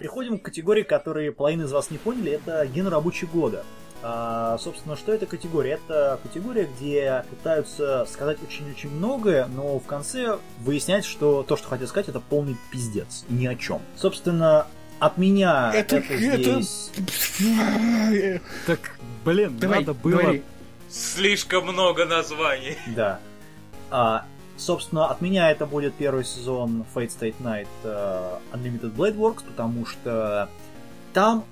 Переходим к категории, которые половина из вас не поняли. Это ген рабочего года. А, собственно, что это категория? Это категория, где пытаются сказать очень-очень многое, но в конце выясняется, что то, что хотят сказать, это полный пиздец. Ни о чем. Собственно, от меня это, это, это... здесь... Так, блин, давай, надо было... Говори. Слишком много названий. Да. А, собственно, от меня это будет первый сезон Fate State Night uh, Unlimited Blade Works, потому что там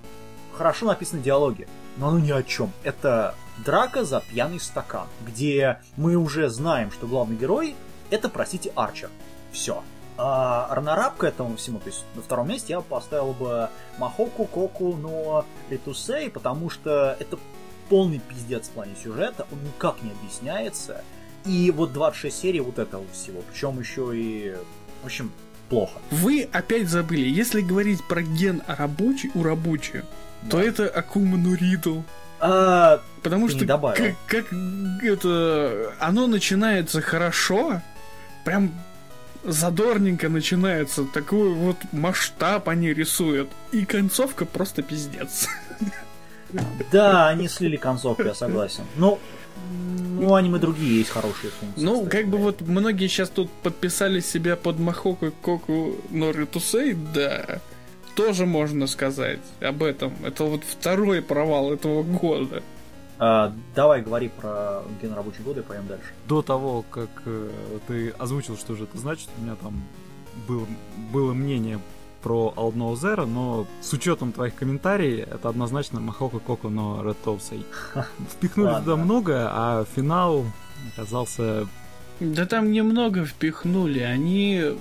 хорошо написаны диалоги но оно ни о чем. Это драка за пьяный стакан, где мы уже знаем, что главный герой это, простите, Арчер. Все. А ранорап к этому всему, то есть на втором месте я поставил бы Махоку, Коку, но Ритусей, потому что это полный пиздец в плане сюжета, он никак не объясняется. И вот 26 серий вот этого всего, причем еще и... В общем, плохо. Вы опять забыли, если говорить про ген рабочий у рабочего, да. то это Акума Нуридл. А, Потому что как, как это оно начинается хорошо, прям задорненько начинается, такой вот масштаб они рисуют, и концовка просто пиздец. Да, они слили концовку, я согласен. Ну, ну, аниме другие есть хорошие функции. Ну, кстати, как бы вот многие сейчас тут подписали себя под Махоку Коку Норитусей, да тоже можно сказать об этом. Это вот второй провал этого года. А, давай говори про ген рабочий года и пойдем дальше. До того, как э, ты озвучил, что же это значит, у меня там был, было мнение про Алдно Зера, но с учетом твоих комментариев, это однозначно Махока Коко, но Red Tousei. Впихнули туда много, а финал оказался... Да там немного впихнули, они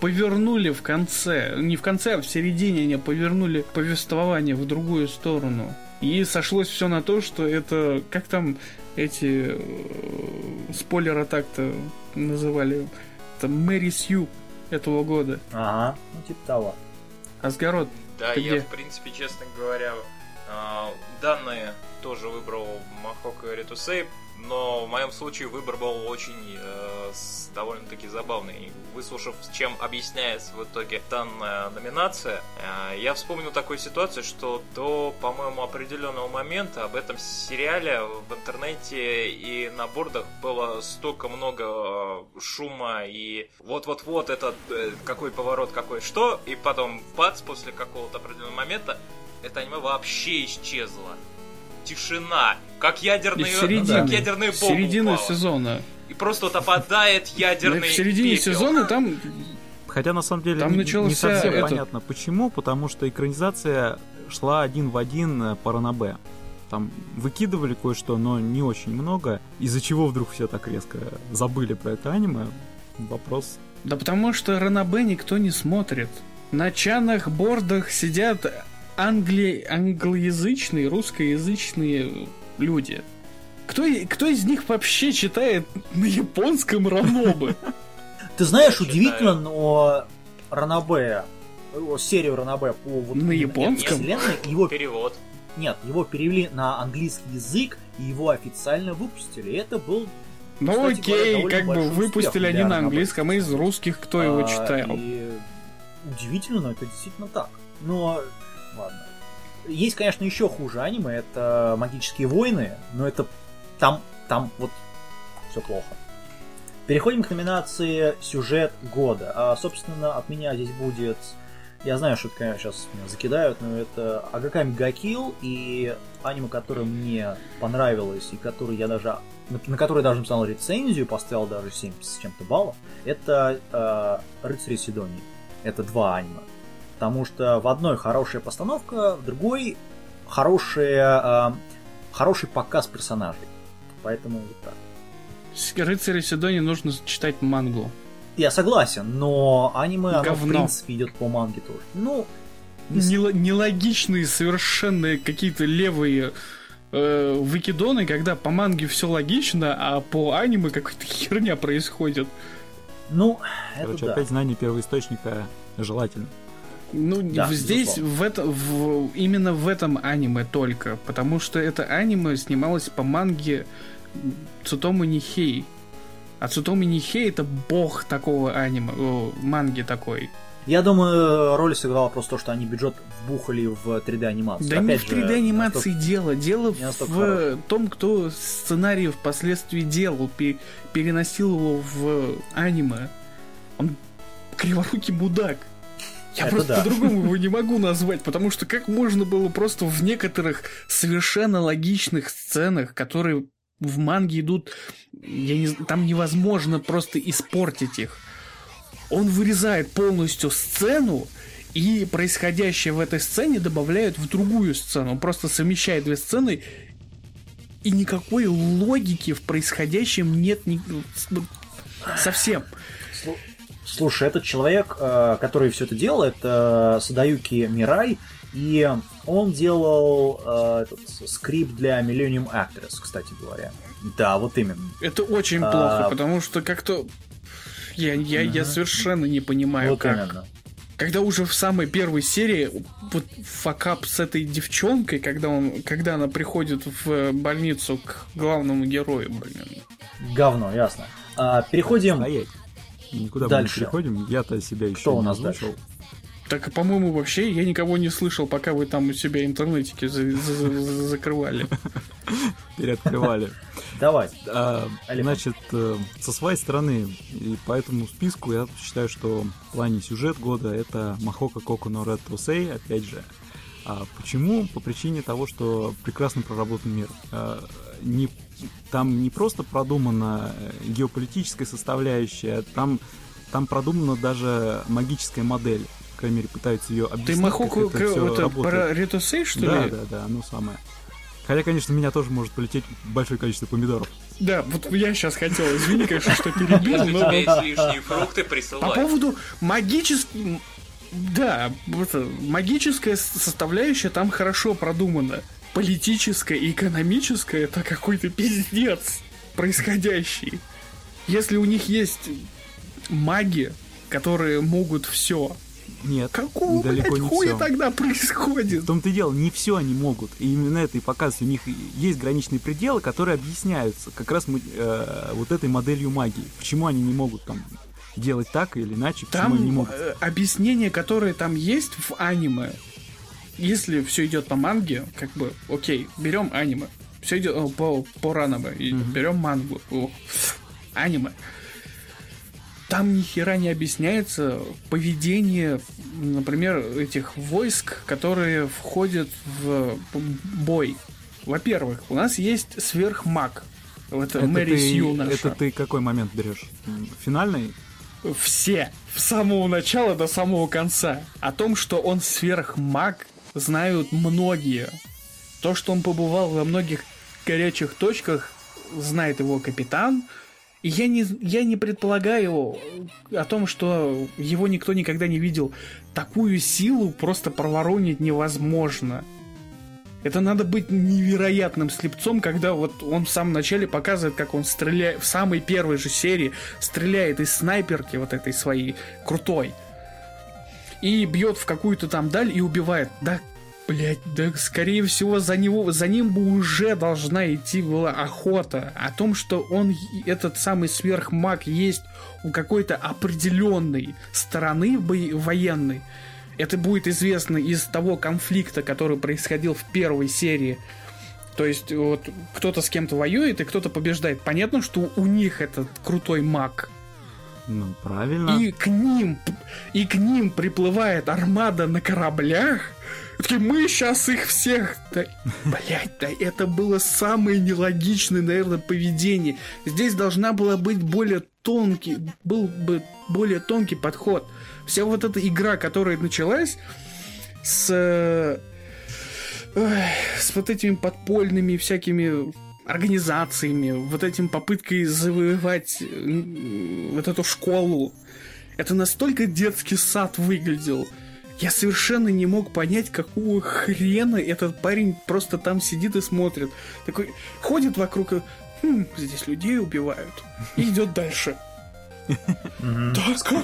повернули в конце, не в конце, а в середине они повернули повествование в другую сторону. И сошлось все на то, что это, как там эти э, спойлеры так-то называли, это Мэри Сью этого года. Ага, ну типа того. Асгарот, Да, я где? в принципе, честно говоря, э, данные тоже выбрал Махока Ретусей, но в моем случае выбор был очень э, довольно-таки забавный. Выслушав, чем объясняется в итоге данная номинация, э, я вспомнил такую ситуацию, что до, по-моему, определенного момента об этом сериале в интернете и на бордах было столько много э, шума и вот-вот-вот этот э, какой поворот, какой что, и потом бац, после какого-то определенного момента это аниме вообще исчезло тишина, как ядерные, середины, как ядерные бомбы Середина упала. сезона. И просто вот опадает ядерный В середине пепел. сезона там... Хотя на самом деле там не, не совсем этот... понятно почему, потому что экранизация шла один в один по Ранабе. Там выкидывали кое-что, но не очень много. Из-за чего вдруг все так резко забыли про это аниме? Вопрос. Да потому что Ранабе никто не смотрит. На чанах, бордах сидят англи... англоязычные, русскоязычные люди. Кто, кто из них вообще читает на японском Ранобе? Ты знаешь, удивительно, но Ранобе, серию Ранобе по вот на японском его перевод. Нет, его перевели на английский язык и его официально выпустили. Это был ну кстати, окей, говоря, как бы выпустили они на английском, а из русских кто а, его читал? И удивительно, но это действительно так. Но ладно. Есть, конечно, еще хуже аниме, это магические войны, но это там, там вот все плохо. Переходим к номинации сюжет года. А, собственно, от меня здесь будет... Я знаю, что это, конечно, сейчас меня закидают, но это Агаками Гакил и аниме, которое мне понравилось, и который я даже на, на который даже написал рецензию, поставил даже 7 с чем-то баллов, это э, Рыцари Сидонии. Это два аниме. Потому что в одной хорошая постановка, в другой хорошая, э, хороший показ персонажей. Поэтому вот так. Рыцари Сидони нужно читать мангу. Я согласен, но аниме, оно, в принципе, идет по манге тоже. Ну, не... Нелогичные совершенно какие-то левые э, выкидоны, когда по манге все логично, а по аниме какая-то херня происходит. Ну, Короче, это да. опять знание первоисточника желательно. Ну, да, здесь, в это, в, именно в этом аниме только, потому что это аниме снималось по манге Цутому Нихей. А Цутоми Нихей это бог такого аниме, о, манги такой. Я думаю, роль сыграла просто то, что они бюджет вбухали в 3D анимацию. Да не Опять в же, 3D анимации настолько- дело. Дело не в хороший. том, кто сценарий впоследствии делал, пе- переносил его в аниме. Он криворукий мудак. Я Это просто да. по-другому его не могу назвать, потому что как можно было просто в некоторых совершенно логичных сценах, которые в манге идут, я не, там невозможно просто испортить их. Он вырезает полностью сцену, и происходящее в этой сцене добавляют в другую сцену. Он просто совмещает две сцены, и никакой логики в происходящем нет ни- совсем. Слу- Слушай, этот человек, э, который все это делал, это Садаюки Мирай, и он делал э, этот скрипт для Millennium Actress, кстати говоря. Да, вот именно. Это очень А, плохо, потому что как-то я, я, я Мгм. совершенно не понимаю, вот как. именно. Когда уже в самой первой серии вот факап с этой девчонкой, когда он, когда она приходит в больницу к главному герою, блин. Говно, ясно. А, переходим. Стоять. Никуда мы Дальше. не переходим. Я-то себя еще Кто у не нас озвучил. Так, по-моему, вообще я никого не слышал, пока вы там у себя интернетики за- за- за- закрывали. Переоткрывали. Давай. А, значит, э, со своей стороны, и по этому списку я считаю, что в плане сюжет года это Махока Коку но Ред Тусей, опять же. А почему? По причине того, что прекрасно проработан мир. Не, там не просто продумана э, геополитическая составляющая, там, там продумана даже магическая модель. По крайней мере, пытаются ее объяснить. Ты Махоку это, это работает. про Ретусей, что да, ли? да, да, оно самое. Хотя, конечно, меня тоже может полететь большое количество помидоров. Да, вот я сейчас хотел, извини, конечно, что перебил, но... тебя есть лишние фрукты, По присылай. поводу магической... Да, э, магическая составляющая там хорошо продумана. Политическая и экономическая это какой-то пиздец происходящий. Если у них есть маги, которые могут все, Нет, какого, далеко блядь, не хуя все. тогда происходит? В том-то и дело, не все они могут. И именно это и показывает. У них есть граничные пределы, которые объясняются как раз э, вот этой моделью магии. Почему они не могут там делать так или иначе, почему они не Там могут. э, объяснения, которые там есть в аниме, если все идет по манге, как бы, окей, берем аниме, все идет по, по ранаме, и Мгм. берем мангу, о, аниме. Там ни хера не объясняется поведение, например, этих войск, которые входят в бой. Во-первых, у нас есть сверхмаг. Это, Это Мэри ты, Сью наша. это ты какой момент берешь? Финальный? все, с самого начала до самого конца. О том, что он сверхмаг, знают многие. То, что он побывал во многих горячих точках, знает его капитан. И я не, я не предполагаю о том, что его никто никогда не видел. Такую силу просто проворонить невозможно. Это надо быть невероятным слепцом, когда вот он в самом начале показывает, как он стреляет, в самой первой же серии стреляет из снайперки вот этой своей, крутой. И бьет в какую-то там даль и убивает. Да, блядь, да скорее всего за него, за ним бы уже должна идти была охота. О том, что он, этот самый сверхмаг есть у какой-то определенной стороны военной. Это будет известно из того конфликта, который происходил в первой серии. То есть вот кто-то с кем-то воюет и кто-то побеждает. Понятно, что у них этот крутой маг. Ну, правильно. И к ним, и к ним приплывает армада на кораблях. Такие, мы сейчас их всех... Да, блять, да это было самое нелогичное, наверное, поведение. Здесь должна была быть более тонкий, был бы более тонкий подход. Вся вот эта игра, которая началась с... э, ой, с вот этими подпольными всякими организациями, вот этим попыткой завоевать м, вот эту школу. Это настолько детский сад выглядел. Я совершенно не мог понять, какого хрена этот парень просто там сидит и смотрит. Такой ходит вокруг и «Хм, здесь людей убивают. И идет дальше.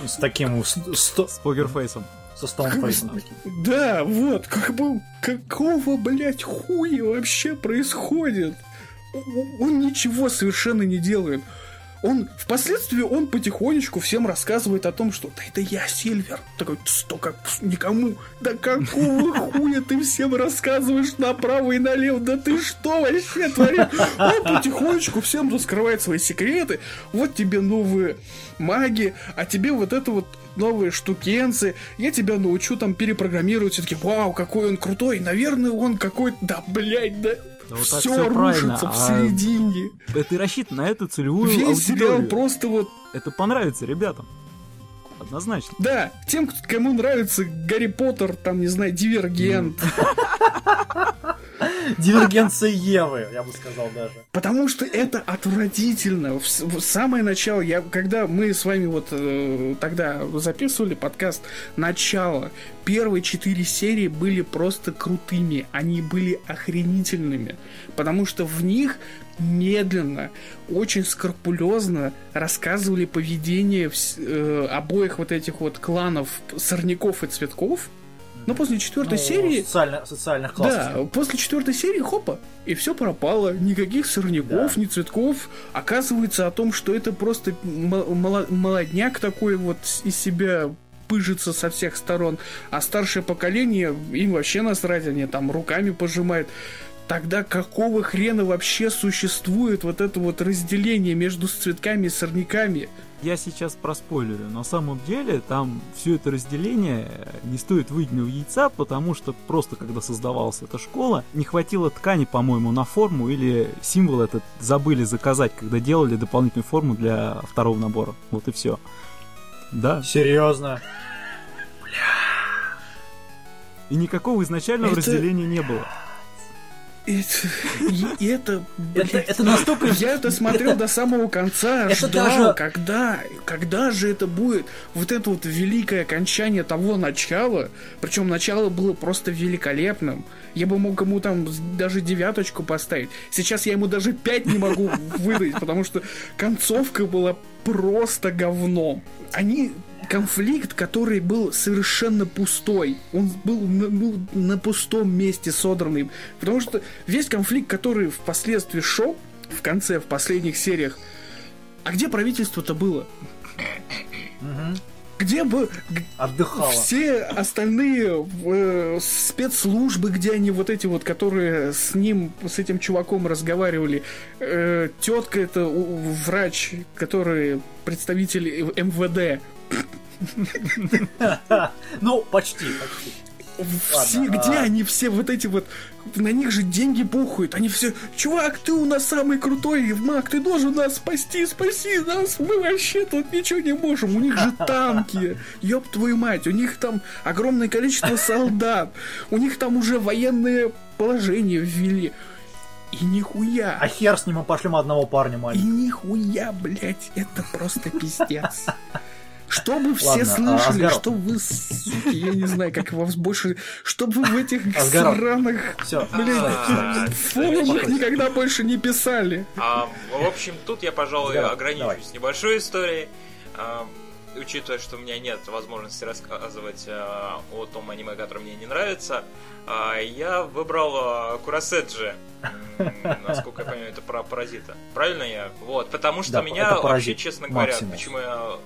С, таким с- покерфейсом. со стоунфейсом. Да, вот, как бы, какого, блядь, хуя вообще происходит? Он ничего совершенно не делает. он впоследствии он потихонечку всем рассказывает о том, что да это я, Сильвер. Такой, что как никому. Да какого хуя ты всем рассказываешь направо и налево? Да ты что вообще творишь? Он потихонечку всем раскрывает свои секреты. Вот тебе новые маги, а тебе вот это вот новые штукенцы. Я тебя научу там перепрограммировать. Все-таки, вау, какой он крутой. Наверное, он какой-то... Да, блядь, да Да вот так все всё правильно, рушится в а середине. Это и рассчитано на эту целевую Весь сериал аудиторию. просто вот Это понравится ребятам. Однозначно. Да, тем, кому нравится Гарри Поттер, там, не знаю, Дивергент. Дивергенция Евы, я бы сказал даже. Потому что это отвратительно. В, в самое начало, я, когда мы с вами вот э, тогда записывали подкаст «Начало», первые четыре серии были просто крутыми. Они были охренительными. Потому что в них медленно, очень скрупулезно рассказывали поведение э, обоих вот этих вот кланов сорняков и цветков. Но после четвертой Ну, серии социально- социальных классов. да, после четвертой серии, хопа, и все пропало. Никаких сорняков, Да. ни цветков. Оказывается о том, что это просто молодняк такой вот из себя пыжится со всех сторон, а старшее поколение, им вообще насрать, они там руками пожимают. Тогда какого хрена вообще существует вот это вот разделение между цветками и сорняками? Я сейчас проспойлерю. На самом деле там все это разделение не стоит выеденного яйца, потому что просто когда создавалась эта школа, не хватило ткани, по-моему, на форму или символ этот забыли заказать, когда делали дополнительную форму для второго набора. Вот и все. Да. Серьезно. И никакого изначального Это- разделения не было. Это, и- это, Это, блядь, это настолько... Я это смотрел до самого конца, Это ждал, даже- когда, когда же это будет вот это вот великое окончание того начала, причем начало было просто великолепным. Я бы мог ему там даже девяточку поставить. Сейчас я ему даже пять не могу выдать, потому что концовка была просто говном. Они конфликт, который был совершенно пустой. Он был на, ну, на пустом месте содранный. Потому что весь конфликт, который впоследствии шел, в конце, в последних сериях, а где правительство-то было? Где бы Отдыхала. все остальные э, спецслужбы, где они вот эти вот, которые с ним, с этим чуваком разговаривали, э, тетка это у- врач, который представитель МВД, Ну, почти, почти. все, Ладно, где а- они все вот эти вот, на них же деньги бухают, они все, чувак, ты у нас самый крутой, маг, ты должен нас спасти, спаси нас, мы вообще тут ничего не можем, у них же танки, ёб твою мать, у них там огромное количество солдат, у них там уже военное положение ввели, и нихуя, А хер с ним мы пошлем одного парня и маленького. нихуя, блядь, это просто пиздец. Чтобы все Ладно, а, слышали, Асгаров. что вы, суки, я не знаю, как вас больше... Чтобы вы в этих Асгаров. сраных, Все, блин, А, форумах никогда больше не писали. А, в общем, тут я, пожалуй, ограничусь давай. небольшой историей. А, учитывая, что у меня нет возможности рассказывать а, о том аниме, которое мне не нравится, а, я выбрал а, Кураседжи. Насколько я понимаю, это про паразита. Правильно я? Вот, потому что Да, меня вообще, честно говоря, Максимус. почему я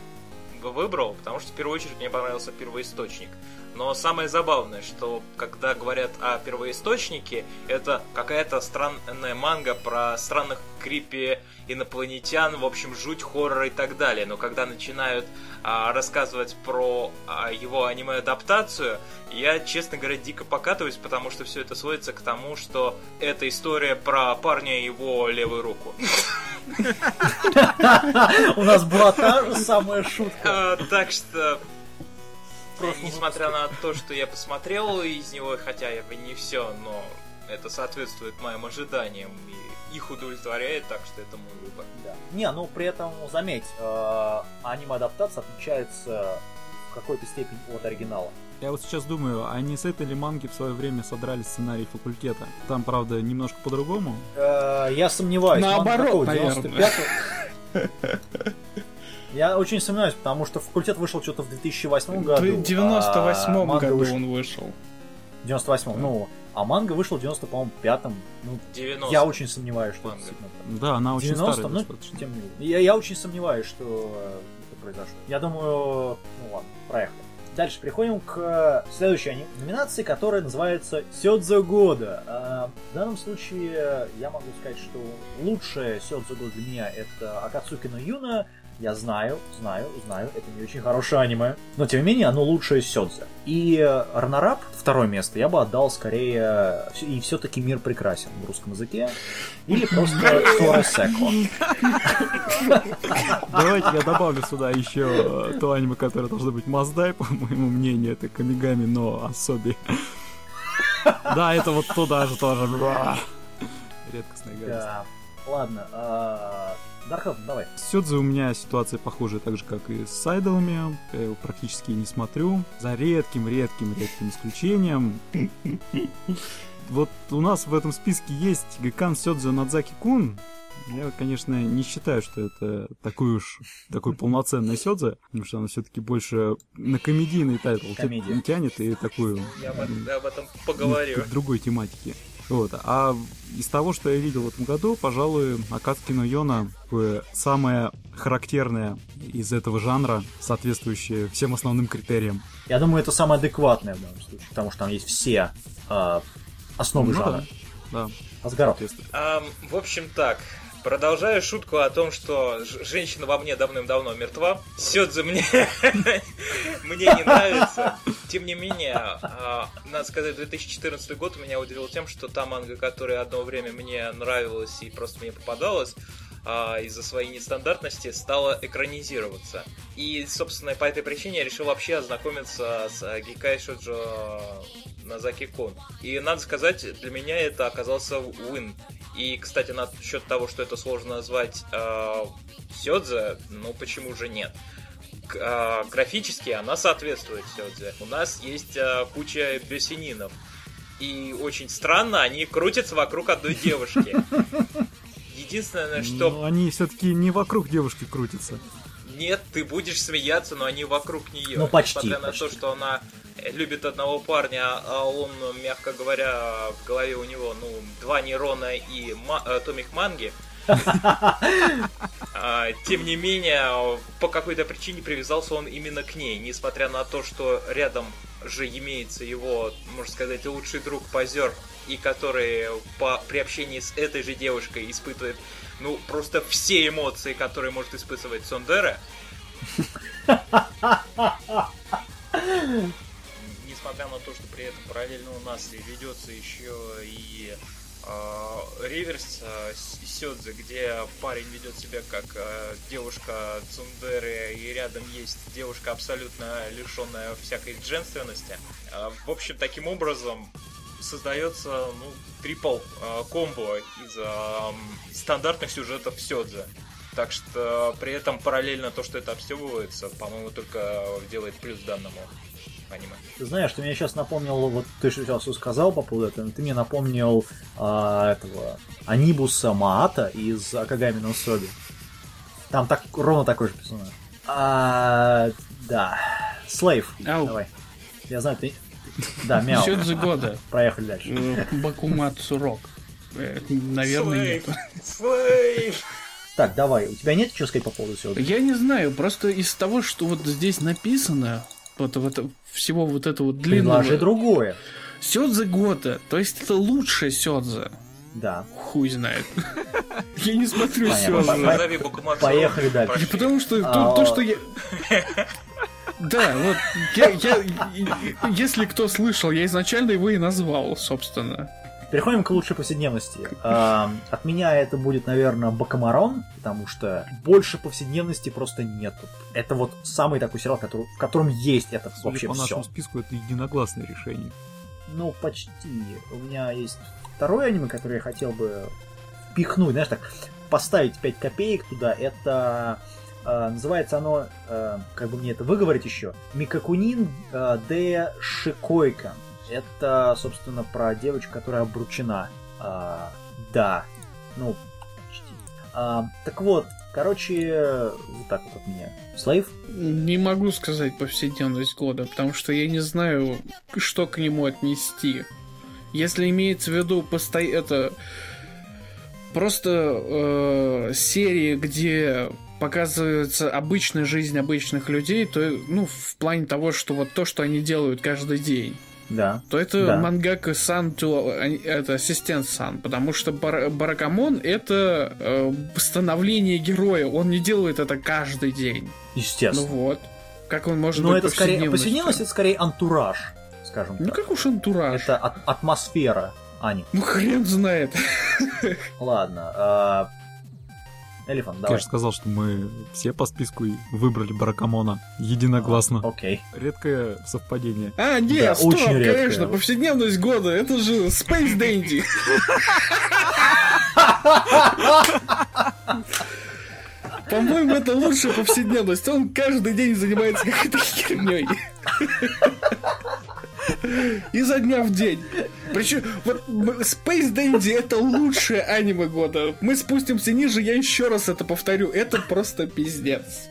выбрал, потому что в первую очередь мне понравился первоисточник. Но самое забавное, что когда говорят о первоисточнике, это какая-то странная манга про странных крипи инопланетян, в общем, жуть, хоррор и так далее. Но когда начинают а, рассказывать про а, его аниме-адаптацию, я, честно говоря, дико покатываюсь, потому что все это сводится к тому, что это история про парня и его левую руку. У нас была та же самая шутка. А, Так что прошлом Несмотря на то, что я посмотрел из него, хотя я бы не все, но это соответствует моим ожиданиям и их удовлетворяет, так что это мой выбор. Да. Не, ну при этом, заметь, э, аниме-адаптация отличается в какой-то степени от оригинала. Я вот сейчас думаю, а не с этой ли манги в свое время содрали сценарий факультета? Там, правда, немножко по-другому. Э, я сомневаюсь. Наоборот, наверное. 95-го? Я очень сомневаюсь, потому что факультет вышел что-то в 2008 году. В 98 а году он вышел. В 98 ну, А манга вышла в 90, по-моему, пятом. Ну, 90. я очень сомневаюсь, что Манга. это действительно. Да, она очень 90 старая ну, достаточно. тем не менее. Я, я очень сомневаюсь, что э, это произошло. Я думаю, ну ладно, проехали. Дальше переходим к следующей ани- номинации, которая называется Сёдзе года. А, В данном случае я могу сказать, что лучшее Сёдзе года для меня это Акацуки но Юна. Я знаю, знаю, знаю, это не очень хорошее аниме, но тем не менее оно лучшее Сёдзе. И э, Ранарап, второе место, я бы отдал скорее э, и все-таки мир прекрасен в русском языке. Или просто Форесеко. Давайте я добавлю сюда еще то аниме, которое должно быть Маздай, по моему мнению, это Камигами, но особи. Да, это вот туда же тоже. Редкостная гадость. Ладно, Дархов, давай. С Сёдзе у меня ситуация похожая так же, как и с Сайдалами. Я его практически не смотрю. За редким-редким-редким исключением. Вот у нас в этом списке есть Гэккан Сёдзё Нодзаки-кун. Я, конечно, не считаю, что это такой уж такой полноценный Сёдзе, потому что она все-таки больше на комедийный title Комедия. тянет и такую Я об, об этом поговорю. другой тематике. Вот. А из того, что я видел в этом году, пожалуй, Акацуки но Йона такое самое характерное из этого жанра, соответствующее всем основным критериям. Я думаю, это самое адекватное в данном случае, потому что там есть все а, основы Ну жанра. Да, Асгарот. соответственно. Ам, в общем так, продолжаю шутку о том, что женщина во мне давным-давно мертва. Сёдзе мне, мне не нравится. Тем не менее, а, надо сказать, 2014 год меня удивил тем, что та манга, которая одно время мне нравилась и просто мне попадалась, а, из-за своей нестандартности стала экранизироваться. И, собственно, по этой причине я решил вообще ознакомиться с а, Гикай Шоджо Назаки Кун. И надо сказать, для меня это оказался win. И, кстати, насчет того, что это сложно назвать э, Сёдзе, ну почему же нет? Э, графически она соответствует Сёдзе. У нас есть э, куча бюсининов. И очень странно, они крутятся вокруг одной девушки. Единственное, что Но они все-таки не вокруг девушки крутятся. нет, ты будешь смеяться, но они вокруг нее. Ну, почти, Несмотря на почти. то, что она любит одного парня, а он, мягко говоря, в голове у него, ну, два нейрона и ма- э, томик манги. А, Тем не менее, по какой-то причине привязался он именно к ней, несмотря на то, что рядом же имеется его, можно сказать, лучший друг позер, и который по, при общении с этой же девушкой испытывает, ну, просто все эмоции, которые может испытывать Сондера. Несмотря на то, что при этом параллельно у нас ведется еще и э, реверс э, Сёдзе, где парень ведет себя как э, девушка Цундеры, и рядом есть девушка абсолютно лишенная всякой женственности. В общем, таким образом создается ну, трипл комбо из стандартных сюжетов Сёдзе. Так что при этом параллельно то, что это обстебывается, по-моему, только делает плюс данному аниме. Ты знаешь, ты мне сейчас напомнил, вот ты же сейчас сказал по поводу этого, ты мне напомнил а, этого Анибуса Маата из Акагами no Соби. Там так, ровно такой же персонаж. А, да. Слейв, Ау. давай. Я знаю, ты... Да, мяу. Сёдзе года. Проехали дальше. Э, Бакумацу Рок. Э, Наверное, нет. Слейв! Так, давай, у тебя нет чего сказать по поводу всего? Я не знаю, просто из того, что вот здесь написано, вот, вот всего вот этого длинного... Предложи другое. Сёдзе года, то есть это лучшее Сёдзе. Да. Хуй знает. Я не смотрю. Сёдзе. Поехали дальше. Потому что А, то, о. что я... Да, вот, я, я, если кто слышал, я изначально его и назвал, собственно. Переходим к лучшей повседневности. А, От меня это будет, наверное, Бакамарон, потому что больше повседневности просто нету. Это вот самый такой сериал, который, в котором есть это вообще по все. нашему списку, это единогласное решение. Ну, почти. У меня есть второе аниме, которое я хотел бы впихнуть, знаешь, так, поставить 5 копеек туда. Это э, называется оно, э, как бы мне это выговорить еще, Микакунин э, де Шикойка. Это, собственно, про девочку, которая обручена. А, да, ну, почти. А, так вот, короче, вот так вот от меня. Слейв? Не могу сказать повседневность года, потому что я не знаю, что к нему отнести. Если имеется в виду посто... это просто э, серии, где показывается обычная жизнь обычных людей, то ну в плане того, что вот то, что они делают каждый день. Да. То это Да. мангака сан, то это ассистент сан, потому что Бар- Баракамон это э, становление героя, он не делает это каждый день. Ну Естественно. вот, как он может Но быть это скорее повседневность, это скорее антураж, скажем Ну так. как уж антураж. Это от- атмосфера, а не. Ну хрен знает. Ладно. А, Элефант, Я давай. же сказал, что мы все по списку и выбрали Баракамона единогласно. Окей. Редкое совпадение. А, нет, Да, стоп, очень редкое. конечно, повседневность года, это же Space Dandy. По-моему, это лучшая повседневность. Он каждый день занимается какой-то херней. Изо дня в день. Причем, вот Space Dandy это лучшее аниме года. Мы спустимся ниже, я еще раз это повторю. Это просто пиздец.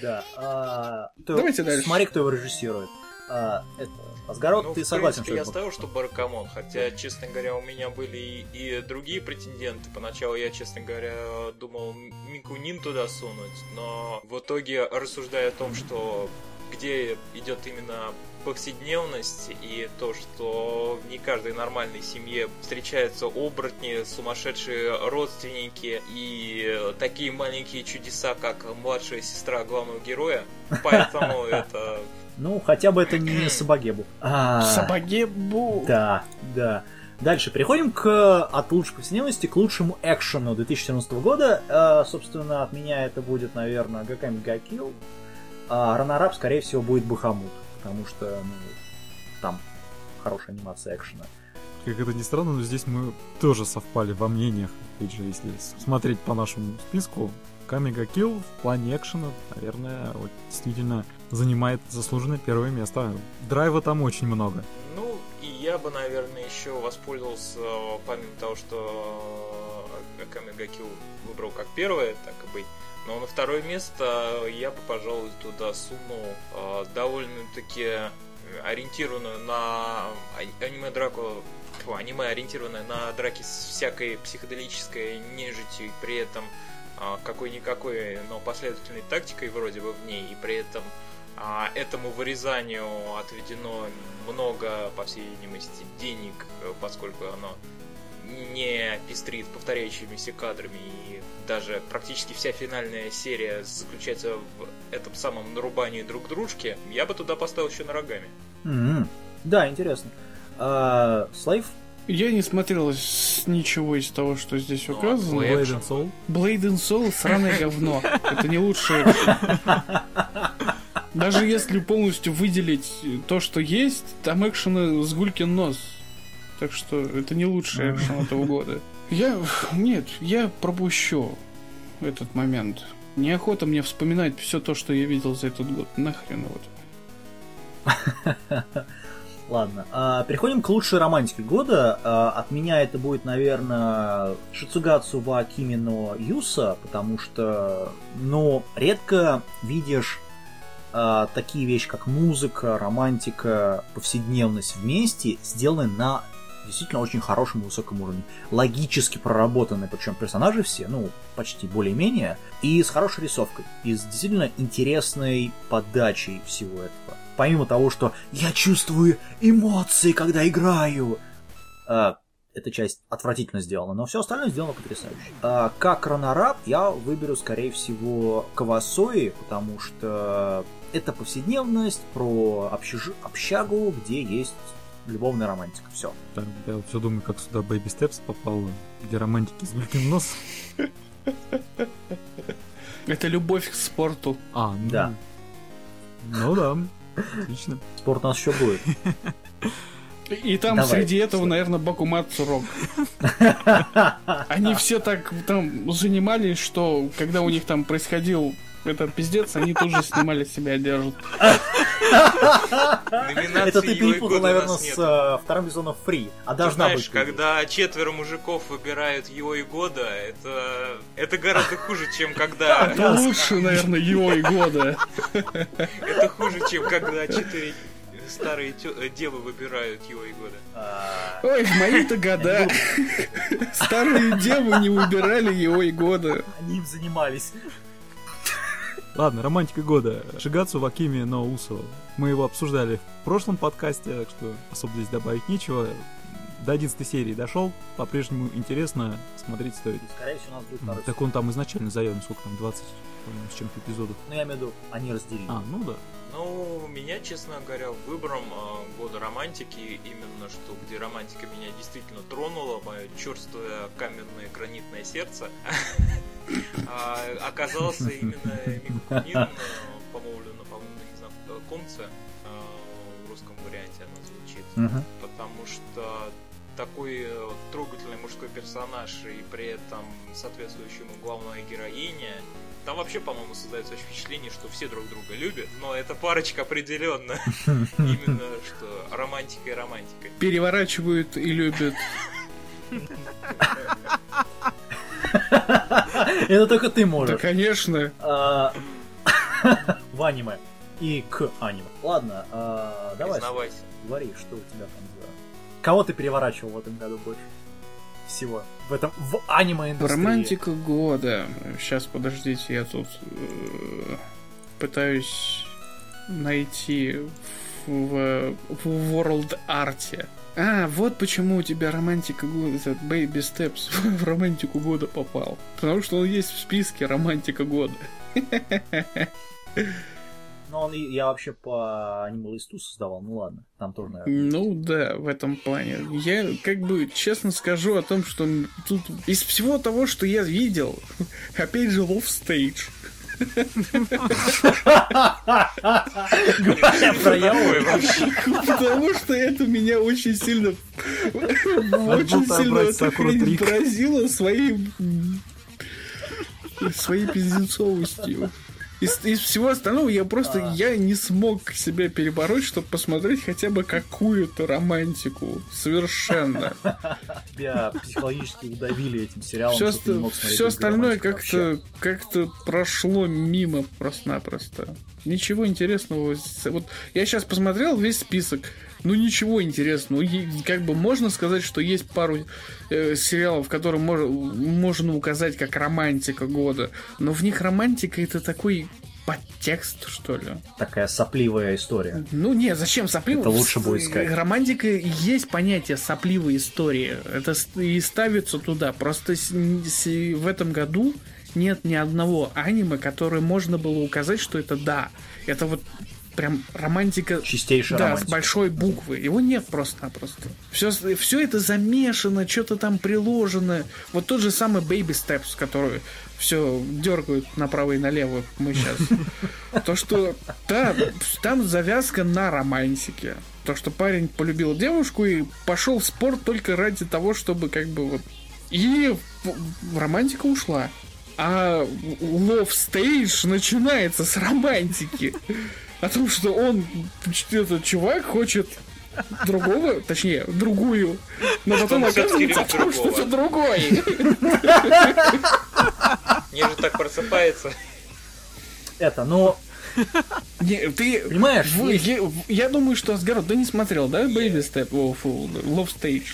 Да. а, Давайте дальше. Смотри, кто его режиссирует. А, Это, Асгарот, Ну, ты в согласен, принципе, я ставил, что Баракамон, хотя, честно говоря, у меня были и, и другие претенденты. Поначалу я, честно говоря, думал Микунин туда сунуть, но в итоге, рассуждая о том, что где идет именно повседневность и то, что в не каждой нормальной семье встречаются оборотни, сумасшедшие родственники и такие маленькие чудеса, как младшая сестра главного героя. Поэтому это Ну, хотя бы это не Сабагебу. А, Сабагебу. Да, да. Дальше переходим к от лучшей повседневности к лучшему экшену 2014 года. Э, собственно, от меня это будет, наверное, Гаками Гакил. А Ранараб, скорее всего, будет Бахамут. Потому что, ну, там хорошая анимация экшена. Как это ни странно, но здесь мы тоже совпали во мнениях. Опять же, если смотреть по нашему списку, Камега Килл в плане экшена, наверное, вот действительно занимает заслуженное первое место. Драйва там очень много. Ну, и я бы, наверное, еще воспользовался, э, помимо того, что Акаме Гакил выбрал как первое, так и быть. Но на второе место я бы, пожалуй, туда сунул э, довольно-таки ориентированную на а- аниме-драку Фу, аниме, ориентированное на драки с всякой психоделической нежитью, и при этом а, какой-никакой, но последовательной тактикой вроде бы в ней, и при этом а, этому вырезанию отведено много, по всей видимости, денег, э, поскольку оно не пестрит повторяющимися кадрами, и даже практически вся финальная серия заключается в этом самом нарубании друг дружки, я бы туда поставил еще на рогами. М, Да, интересно. А, Слайв? Я не смотрел с- ничего из того, что здесь Ну, указано. а Blade Экшен. and Soul. Blade and Soul сраное говно. Это не лучшее. Даже если полностью выделить то, что есть, там экшена с гулькин нос. Так что это не лучший экшен этого года. Я... Нет, я пропущу этот момент. Неохота мне вспоминать все то, что я видел за этот год. Нахрен вот. Ладно. А, переходим к лучшей романтике года. А, от меня это будет, наверное, Шицугацу ва Кимино Юса, потому что, ну, редко видишь а, такие вещи, как музыка, романтика, повседневность вместе, сделаны на действительно очень хорошем и высоком уровне. Логически проработаны, причем персонажи все, ну, почти более-менее, и с хорошей рисовкой, и с действительно интересной подачей всего этого. Помимо того, что я чувствую эмоции, когда играю, а, эта часть отвратительно сделана, но все остальное сделано потрясающе. А, как ранораб я выберу, скорее всего, Кавасои, потому что это повседневность про общежи- общагу, где есть любовная романтика. Все. Да, я вот все думаю, как сюда Baby Steps попал, где романтики с гулькин нос. Это любовь к спорту. А, ну, Да. Ну да, отлично. Спорт у нас еще будет. И там Давай. среди этого, наверное, Бакумацу Рок. Они все так там занимались, что когда у них там происходил этот пиздец, они тут же снимали себя одежду. Номинации Это ты перепутал, наверное, с э, вторым сезоном Free. А должна знаешь, быть. когда четверо мужиков выбирают его и года, это, это гораздо хуже, чем когда... Это лучше, наверное, его и года. Это хуже, чем когда четыре старые э, девы выбирают его и года. А, Ой, в мои-то года старые девы не выбирали его и года. Они им занимались. Ладно, романтика года. Шигацу Вакими но Усо. Мы его обсуждали в прошлом подкасте, так что особо здесь добавить нечего. До 11 серии дошел, по-прежнему интересно, смотреть стоит. Скорее всего, у нас будет второй Так он там изначально заявлен, сколько там, 20 по-моему, с чем-то эпизодов. Ну, я имею в виду, они разделили. А, ну да. Ну, меня, честно говоря, выбором э, года романтики, именно что где романтика меня действительно тронула, мое черствое каменное гранитное сердце, а, оказался именно Микунин, э, помолвлена, по-моему, не знаю, э, Комце, э, в русском варианте она звучит, Мгм. потому что такой э, трогательный мужской персонаж и при этом соответствующий ему главная героиня. Там вообще, по-моему, создается впечатление, что все друг друга любят, но эта парочка определенно именно что романтика и романтика. Переворачивают и любят. Это только ты Да, можешь. конечно. А, В аниме. И к аниме. Ладно, а, давай, Признавайся. говори, что у тебя там за... Кого ты переворачивал в этом году больше всего? В этом, в аниме-индустрии. Романтика года. Сейчас, подождите, я тут э, пытаюсь найти в, в World Art. А, вот почему у тебя романтика года, этот Baby Steps в романтику года попал. Потому что он есть в списке романтика года. Ну, он, я вообще по аниме-листу создавал, ну ладно, там тоже, наверное. Ну да, в этом плане. Я как бы честно скажу о том, что тут из всего того, что я видел, опять же Love Stage. Говоря про яой. Потому что это меня очень сильно очень сильно поразила своей своей пиздецовостью. Из, из всего остального я просто А. я не смог себя перебороть, чтобы посмотреть хотя бы какую-то романтику. Совершенно. Тебя психологически удавили этим сериалом, Все, смотреть все остальное как-то как-то прошло мимо просто-напросто. Ничего интересного. Вот я сейчас посмотрел весь список. Ну ничего интересного. И Как бы можно сказать, что есть пару э, сериалов, которые мож- можно указать как романтика года, но в них романтика это такой подтекст, что ли. Такая сопливая история. Ну нет, зачем сопливая? Это лучше будет сказать. Романтика есть понятие сопливой истории. Это и ставится туда. Просто с- с- в этом году нет ни одного аниме, которое можно было указать, что это да. Это вот прям романтика Чистейшая да, романтика. с большой буквы. Его нет просто-напросто. Все, все это замешано, что-то там приложено. Вот тот же самый Baby Steps, который все дергают направо и налево мы сейчас. То, что да, там завязка на романтике. То, что парень полюбил девушку и пошел в спорт только ради того, чтобы как бы вот... И романтика ушла. А Love Stage начинается с романтики. О том, что он, этот чувак, хочет другого, точнее, другую, но потом оказывается, любит что это другой. Мне же так просыпается. Это, ну, Не, ты понимаешь, В- есть- я, я думаю, что Асгард, ты не смотрел, да, Baby Step, Love Stage?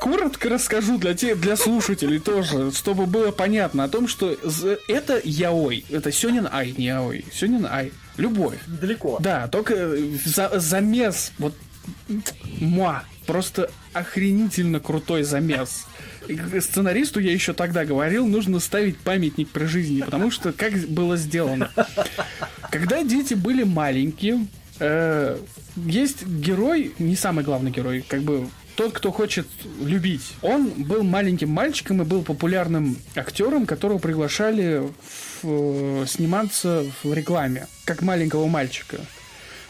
Коротко расскажу для те, для слушателей тоже, чтобы было понятно о том, что это яой, это сёнин ай, не яой, сёнин ай, любовь. недалеко. Да, только за- замес, вот, муа, просто охренительно крутой замес. Сценаристу я еще тогда говорил, нужно ставить памятник при жизни, потому что как было сделано. Когда дети были маленькие, э, есть герой, не самый главный герой, как бы тот, кто хочет любить. Он был маленьким мальчиком и был популярным актером, которого приглашали в- э, сниматься в рекламе, как маленького мальчика.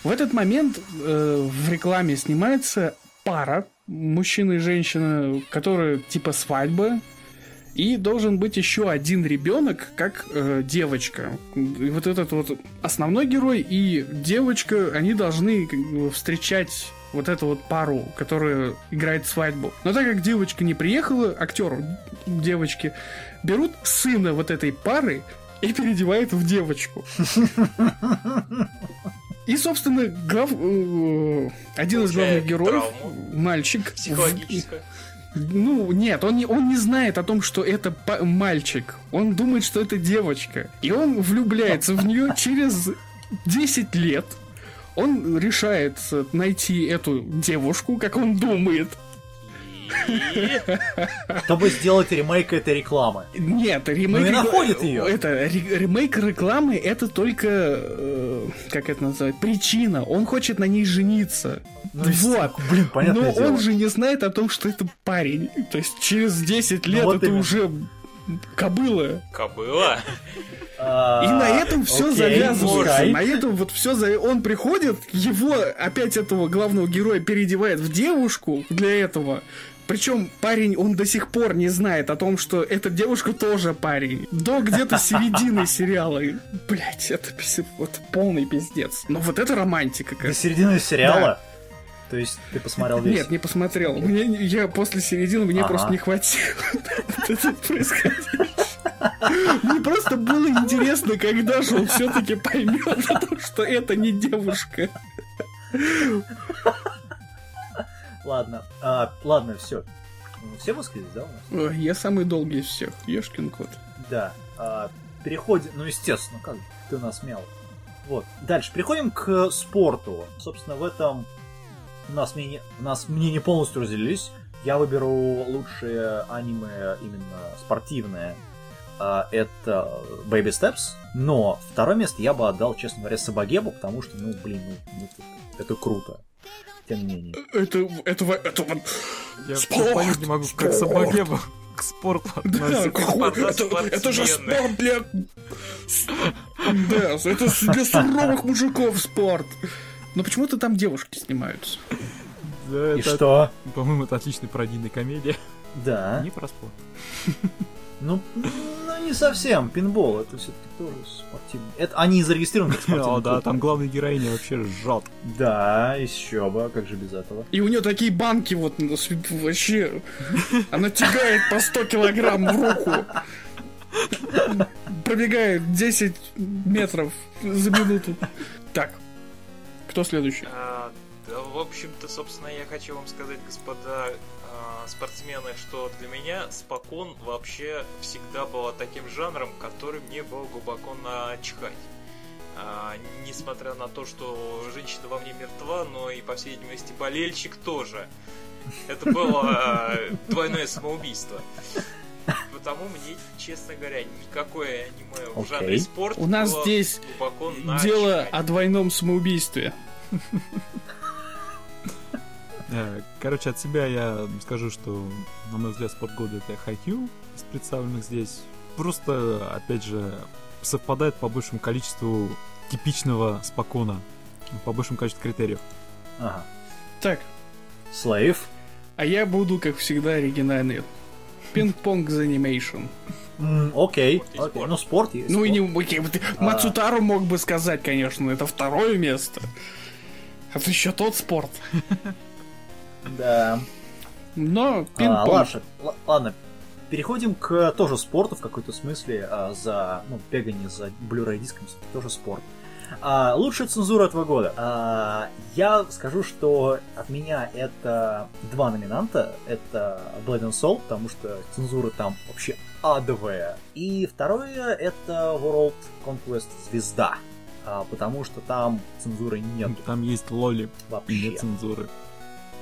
В этот момент э, в рекламе снимается пара, мужчина и женщина, которые типа свадьба, и должен быть еще один ребенок, как э, девочка. И вот этот вот основной герой и девочка, они должны встречать вот эту вот пару, которая играет свадьбу. Но так как девочка не приехала, актер девочки, берут сына вот этой пары и переодевают в девочку. И, собственно, глав... э, один из главных героев, травму. мальчик, Психологическое. Ну, нет, он не, он не знает о том, что это мальчик. Он думает, что это девочка. И он влюбляется в нее через 10 лет. Он решает найти эту девушку, как он думает. Чтобы сделать ремейк этой рекламы. Нет, ремейк... Ну и находит её. Это, ре- ремейк рекламы, это только... э, как это называть? Причина. Он хочет на ней жениться. Ну, вот. Блин, понятное Но дело. он же не знает о том, что это парень. То есть через 10 лет Ну вот это именно. уже кобыла. Кобыла. И на этом все завязывается. На этом вот все за... Он приходит, его опять этого главного героя переодевает в девушку для этого. Причем парень, он до сих пор не знает о том, что эта девушка тоже парень. До где-то середины сериала. Блять, это пиздец, вот полный пиздец. Но вот это романтика До середины сериала? То есть ты посмотрел весь? Нет, не посмотрел. Мне, я после середины мне Ага. просто не хватило. Мне просто было интересно, когда же он все-таки поймет, что это не девушка. Ладно, А, ладно, все. Все высказались, да, у нас? Я самый долгий из всех. Ешкин кот. Да. А, переходим, ну, естественно, как ты нас мял. Вот. Дальше. Переходим к спорту. Собственно, в этом у нас мнения, у нас мнения полностью разделились. Я выберу лучшее аниме именно спортивное. А, это Baby Steps. Но второе место я бы отдал, честно говоря, Сабагебу, потому что, ну, блин, ну, ну, это круто. Тем не менее. Это, это, во- это, вот- Я Спорт! понять не могу, как Спорт! Сабагеба к спорту Да, относится. это, это же спорт для... Да, это с- для суровых мужиков спорт. Но почему-то там девушки снимаются. Да, И это, что? По-моему, это отличная пародийная комедия. Да. Не про спорт. Ну, ну, не совсем. Пинбол, это все-таки тоже спортивный. Это они зарегистрированы как спортивный О, да, там главная героиня вообще жжет. Да, еще бы, а как же без этого? И у нее такие банки вот ну, вообще. Она тягает по 100 килограмм в руку. Пробегает 10 метров за минуту. Так, кто следующий? А, да, в общем-то, собственно, я хочу вам сказать, господа а, спортсмены, что для меня спокон вообще всегда было таким жанром, который мне было глубоко начхать. А, несмотря на то, что женщина во мне мертва, но и, по всей видимости, болельщик тоже. Это было а, двойное самоубийство. Потому мне, честно говоря, никакое аниме в жанре спорт У нас было здесь глубоко Дело о двойном самоубийстве. Э, Короче, от себя я скажу, что, на мой взгляд, спорт года это Хайкю из представленных здесь. Просто, опять же, совпадает по большему количеству типичного спокона, по большему количеству критериев. Ага. Так, Слейв. а я буду, как всегда, оригинальный. Пинг-понг за анимейшн. Окей. Ну, спорт есть. Ну и не А. Мацутару мог бы сказать, конечно, это второе место. Это еще тот спорт. Да. Но А, пинг-понг. Ладно. Переходим к тоже спорту в какой-то смысле. а, за, ну, бегание за Blu-ray диском тоже спорт. А, лучшая цензура этого года. А, я скажу, что от меня это два номинанта. Это Blood and Soul, потому что цензура там вообще адовая. И второе это World Conquest Звезда. А, потому что там цензуры нет Там есть лоли вообще. нет цензуры.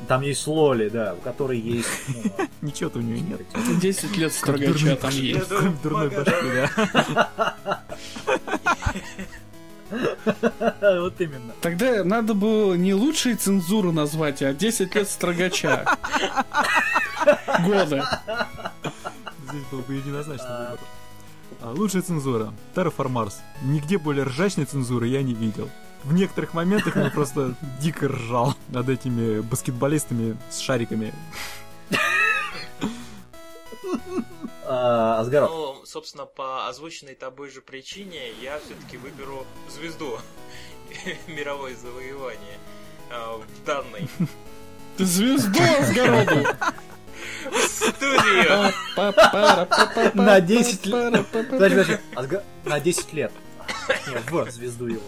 Там есть Лоли, да, у которой есть... ну, Ничего-то у нее нет. 10 лет строгача там есть. дурной башки, да. Вот именно. Тогда надо было не лучшие цензуру назвать, а 10 лет строгача. Года. Здесь был бы единозначный выбор. А, лучшая цензура. Terraform Mars. Нигде более ржачной цензуры я не видел. В некоторых моментах я просто дико ржал над этими баскетболистами с шариками. А. Ну, собственно, по озвученной тобой же причине я все-таки выберу звезду мировое завоевание а, в данной Ты звезду Асгороду! студии. На 10 лет. Подожди, подожди. Асга- На 10 лет. Не, в звезду его.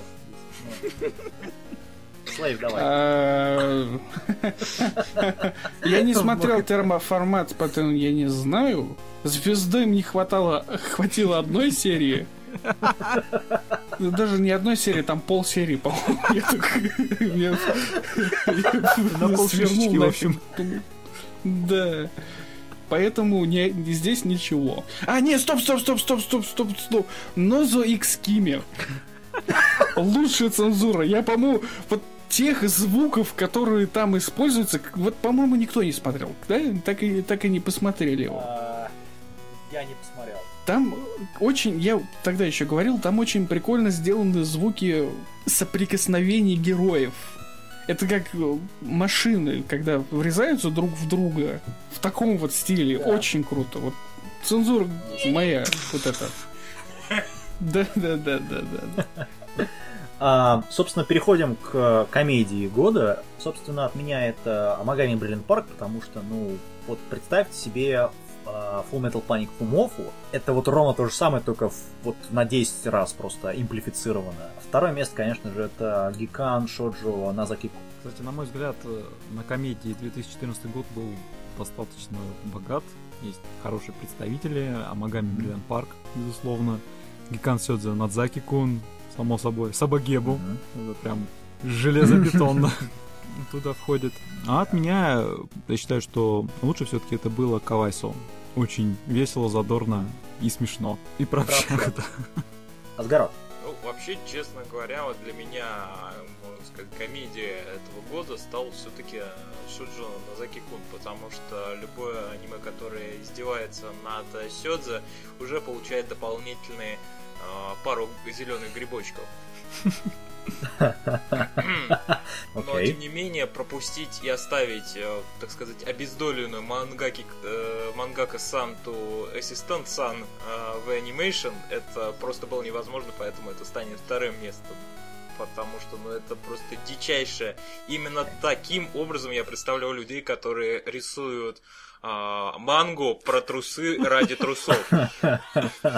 Слейв, давай. А, Я не смотрел термоформат, поэтому я не знаю. Звезды мне хватало, хватило одной серии. Ну, Даже не одной серии, там пол серии, по-моему. Я свернул в общем. Да. Поэтому не, здесь ничего. А, нет, стоп, стоп, стоп, стоп, стоп, стоп, стоп. Нозо X Кимер. Лучшая цензура. Я, по-моему, вот тех звуков, которые там используются, вот, по-моему, никто не смотрел. Да? Так и, так и не посмотрели его. А, Я не посмотрел. Там очень, я тогда еще говорил, там очень прикольно сделаны звуки соприкосновений героев. Это как э, машины, когда врезаются друг в друга в таком вот стиле. Да. Очень круто. Вот цензура моя, вот это. Да, да, да, да, да. А, собственно, переходим к комедии года. Собственно, от меня это Амагами Бриллиант Парк, потому что, ну, вот представьте себе а, Full Metal Panic Fumofu. Это вот ровно то же самое, только вот на 10 раз просто имплифицировано. Второе место, конечно же, это Гикан Шоджо Назаки Кстати, на мой взгляд, э, на комедии 2014 год был достаточно богат. Есть хорошие представители. Амагами Бриллиант Парк, безусловно. Гикан Сёдзе Надзаки Кун, само собой. Сабагебу. Мгм. Это прям железобетонно туда входит. А от меня, я считаю, что лучше все-таки это было Кавайсо. Очень весело, задорно и смешно. И про да. Асгарот. Ну, вообще, честно говоря, вот для меня, можно сказать, комедия этого года стал все-таки Шуджо Назаки Кун, потому что любое аниме, которое издевается над Сёдзе, уже получает дополнительные пару зеленых грибочков. Но, тем не менее, пропустить и оставить, э, так сказать, обездоленную мангаки, э, мангака Санту Ассистент Сан э, в Animation, это просто было невозможно, поэтому это станет вторым местом. Потому что, ну, это просто дичайшее. Именно таким образом я представляю людей, которые рисуют а, мангу про трусы ради трусов.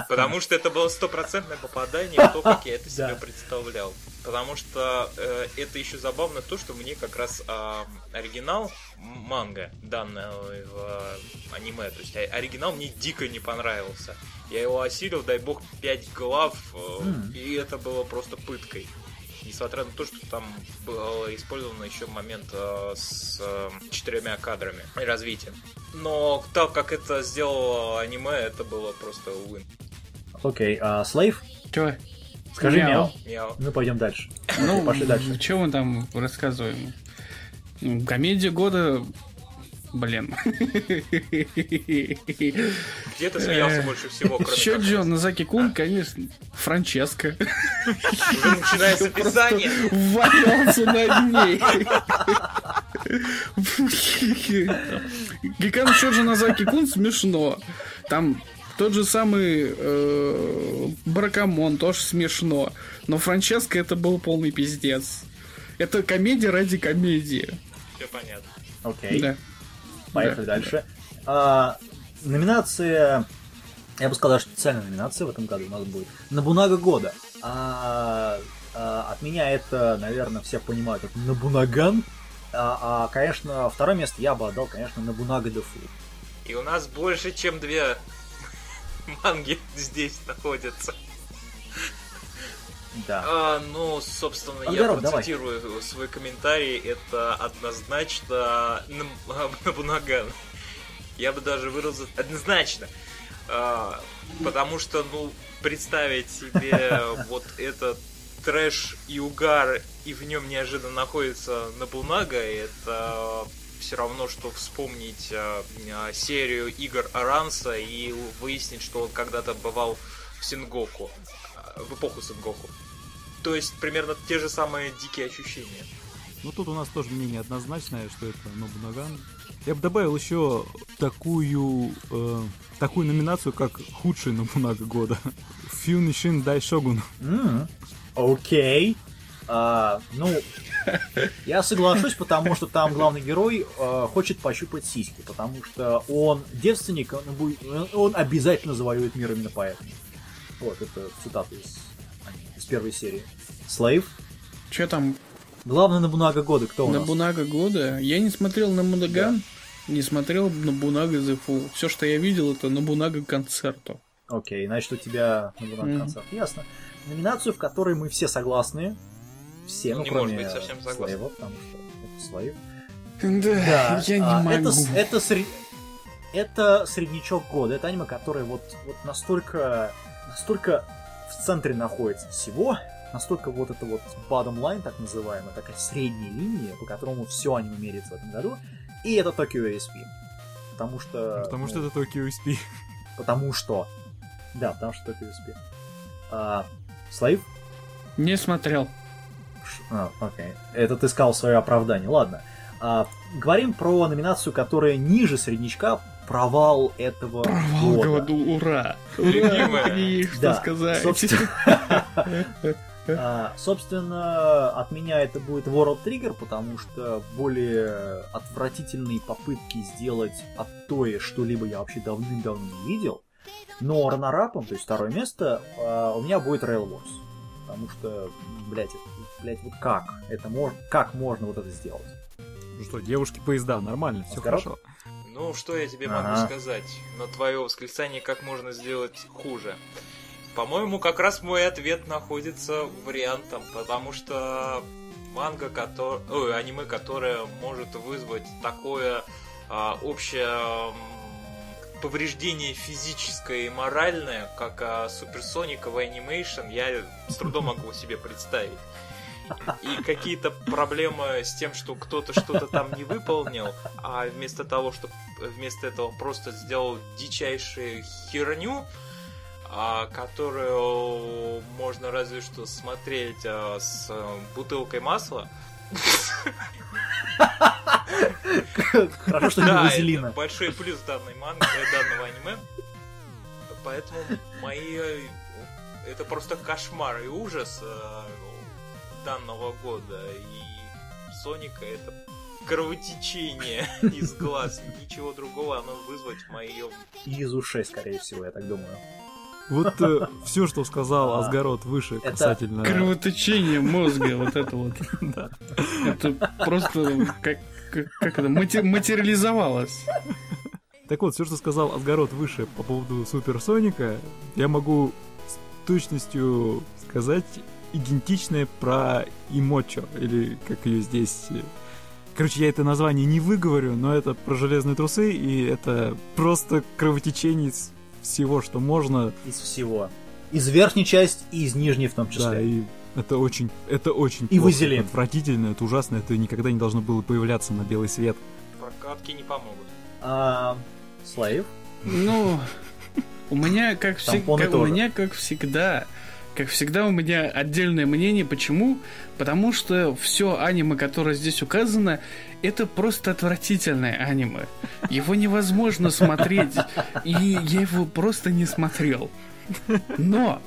Потому что это было стопроцентное попадание в то, как я это себе представлял. Потому что э, это еще забавно то, что мне как раз а, оригинал манга данного в аниме, то есть а- оригинал мне дико не понравился. Я его осилил, дай бог, 5 глав, э, и это было просто пыткой. Несмотря на то, что там был использован еще момент э, с э, четырьмя кадрами и развитием. Но так как это сделало аниме, это было просто уин. Окей. а, Слейв? Чё? Скажи Мяу. мяу. Ну, пойдем дальше. Ну, пошли дальше. Что мы там рассказываем? Ну, Комедия года... Блин. Где ты смеялся больше всего, кроме Еще как Джо Назаки Кун, конечно, Франческо. Уже начинается описание. Валялся над ней. Гикан Шоджи Назаки Кун смешно. Там тот же самый э, Бракамон тоже смешно. Но Франческо это был полный пиздец. Это комедия ради комедии. Все понятно. Окей. Да. Поехали Да. дальше. А, номинация, я бы сказал, даже специальная номинация в этом году у нас будет. Набунага года. А, а, от меня это, наверное, все понимают, это Набунаган. А, а, конечно, второе место я бы отдал, конечно, Набунага Дефу. И у нас больше, чем две манги здесь находятся. Да. А, ну, собственно, я Ангород, давай. процитирую свой комментарий. Это однозначно Наб- Набунаган. Я бы даже выразил однозначно. А, потому что, ну, представить себе вот этот трэш и угар, и в нем неожиданно находится Набунага, это все равно, что вспомнить а, а, серию игр Аранса и выяснить, что он когда-то бывал в Сингоку, в эпоху Сингоку. То есть примерно те же самые дикие ощущения. Ну тут у нас тоже мнение однозначное, что это Нобунаган. Я бы добавил еще такую, э, такую номинацию, как худший Нобунага года. Фюнишин Дайшогун. М, Окей. А, ну, я соглашусь, потому что там главный герой э, хочет пощупать сиськи, потому что он девственник, он, будет- он обязательно завоюет мир именно поэтому. Вот, это цитата из, из первой серии. Слейв? Че там Главный Набунага года кто у нас? Набунага года. Я не смотрел на Мудаган, не смотрел Набунага The Full. Все, что я видел, это Набунага концерту. Окей, значит, у тебя Набунага Мгм. концерт. Ясно. Номинацию, в которой мы все согласны. Все, ну, Не кроме может быть совсем согласны. Слейва, потому что это Слейв. Да, Да, я не а, могу. Это, это, это среднячок года. Это аниме, которое вот, вот настолько, настолько в центре находится всего, настолько вот это вот bottom line, так называемая, такая средняя линия, по которому все аниме меряется в этом году. И это Tokyo ASP. Потому что... Потому ну, что это Tokyo USP. Потому что... Да, потому что Tokyo ASP. А, Слейв? Не смотрел. Ш- А, окей. Это ты сказал свое оправдание. Ладно. А, говорим про номинацию, которая ниже среднячка. Провал этого Провал года. году, ура! Ура, что Да, сказать. собственно, А, собственно, от меня это будет World Trigger, потому что более отвратительные попытки сделать от Тои что-либо я вообще давным-давно не видел. Но раннерапом, то есть второе место, а, у меня будет Rail Wars. Потому что, блядь, это, блядь, вот как? Это мож... Как можно вот это сделать? Ну что, девушки, поезда, нормально, все хорошо. Ну, что я тебе могу Ага. сказать на твое восклицание, как можно сделать хуже? По-моему, как раз мой ответ находится вариантом, потому что манга, который... Ой, аниме, которое может вызвать такое а, общее повреждение физическое и моральное, как а, суперсониковый анимейшн, я с трудом могу себе представить. И какие-то проблемы с тем, что кто-то что-то там не выполнил, а вместо того, чтобы вместо этого просто сделал дичайшую херню, а, которую можно разве что смотреть а, с э, бутылкой масла. Хорошо, что не вазелина. большой плюс данной манги, э, данного аниме. Поэтому мои... э, Это просто кошмар и ужас данного года. И Соника это кровотечение из глаз. Ничего другого оно вызвать в моем... И из ушей, скорее всего, я так думаю. Вот все, что сказал А, Асгарот выше это касательно... Кровотечение мозга, вот это вот. Да. Это просто как, как, это, материализовалось. Так вот, все, что сказал Асгарот выше по поводу Суперсоника, я могу с точностью сказать идентичное про Имочо, или как ее здесь... э, Короче, я это название не выговорю, но это про железные трусы, и это просто кровотечение из всего, что можно. Из всего. Из верхней части и из нижней в том числе. Да, и это очень, это очень И плохо, вазелин. это отвратительно, это ужасно, это никогда не должно было появляться на белый свет. Прокатки не помогут. А, Слейв? Ну, у меня, как, всег- у меня, как всегда, как всегда, у меня отдельное мнение. Почему? Потому что все аниме, которое здесь указано, это просто отвратительное аниме. Его невозможно смотреть, и я его просто не смотрел. Но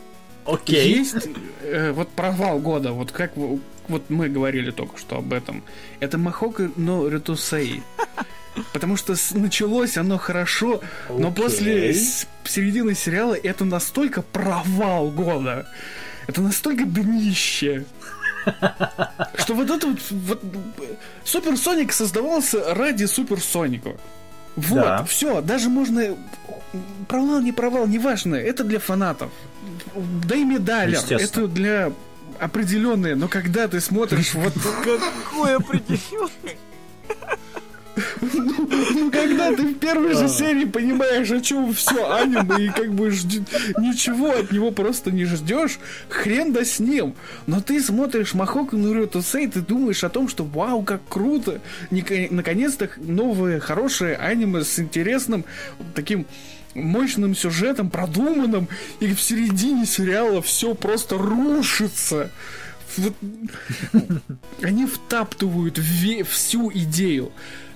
Окей. есть э, вот провал года, вот как вот мы говорили только что об этом. Это Махока но Ритусей. Потому что началось оно хорошо, но Окей. после середины сериала это настолько провал года. Это настолько днище. Что вот это вот, вот Супер Соник создавался ради Супер Соника. Вот, Да. все, даже можно провал, не провал, неважно, это для фанатов. Дай медаль, это для определенные, но когда ты смотришь вот Какой определенный! Ну, когда ты в первой же серии понимаешь, о чем все аниме, и как бы ничего от него просто не ждешь, хрен да с ним. Но ты смотришь Махоку Нурю Сей, ты думаешь о том, что вау, как круто! Наконец-то новое, хорошее аниме с интересным таким мощным сюжетом, продуманным, и в середине сериала все просто рушится. Вот они втаптывают ве- всю идею.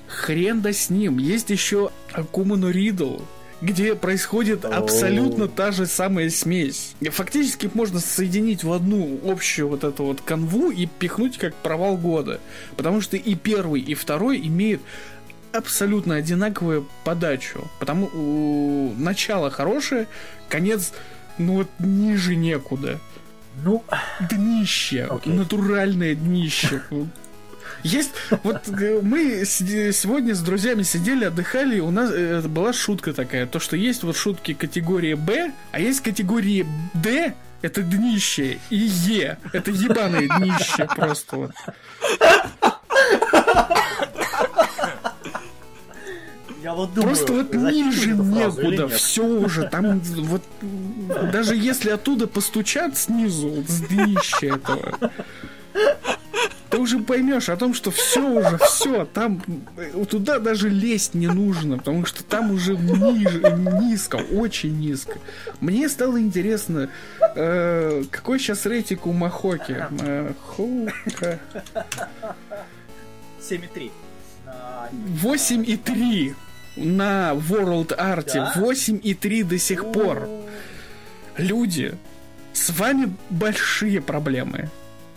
Хрен да с ним. Есть еще Акуману Ридл, где происходит абсолютно та же самая смесь. Фактически их можно соединить в одну общую вот эту вот канву и пихнуть как провал года. Потому что и первый, и второй имеют абсолютно одинаковую подачу. Потому у, начало хорошее, конец, ну вот ниже некуда. Ну, Днище. Окей. Натуральное днище. Есть, вот э, мы сегодня с друзьями сидели, отдыхали, у нас э, была шутка такая, то, что есть вот шутки категории Б, а есть категории Д, это днище, и Е, это ебаное днище просто вот. я вот думаю... Просто вот ниже некуда, все уже, там вот даже если оттуда постучат снизу, вот с днища этого, ты уже поймешь о том, что все уже, все, там э, туда даже лезть не нужно, потому что там уже ниже, низко, очень низко. Мне стало интересно, э, какой сейчас рейтинг у Махоки? Махока. 7,3. А, 8,3 на World Art. Да? 8,3 до сих пор. Люди, с вами большие проблемы.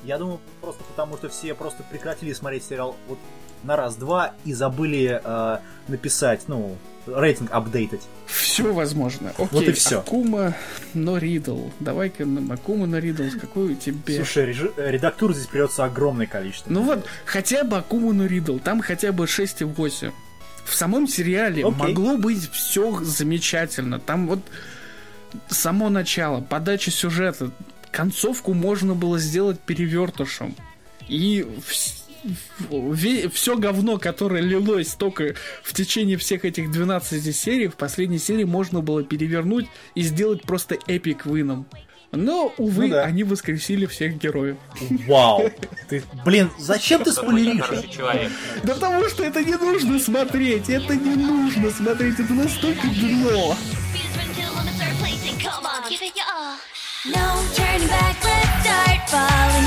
Я думаю, просто потому что все просто прекратили смотреть сериал вот на раз-два и забыли э, написать, ну, рейтинг апдейтать. Все возможно. Окей, Вот и всё. Акума, но Ридл. Давай-ка нам Акума, но Ридл, какой у тебя... Слушай, режи- э, редактур здесь придется огромное количество. Ну вот, хотя бы Акума, но Ридл, там хотя бы 6,8. В самом сериале Окей. могло быть все замечательно. Там вот само начало, подача сюжета, концовку можно было сделать перевертышем. И все говно, которое лилось только в течение всех этих 12 серий, в последней серии можно было перевернуть и сделать просто эпик вином. Но, увы, Ну да. они воскресили всех героев. Вау! Ты, блин, зачем ты спойлеришь? Да потому что это не нужно смотреть, это не нужно смотреть, это настолько дно. No turning back, let's start falling.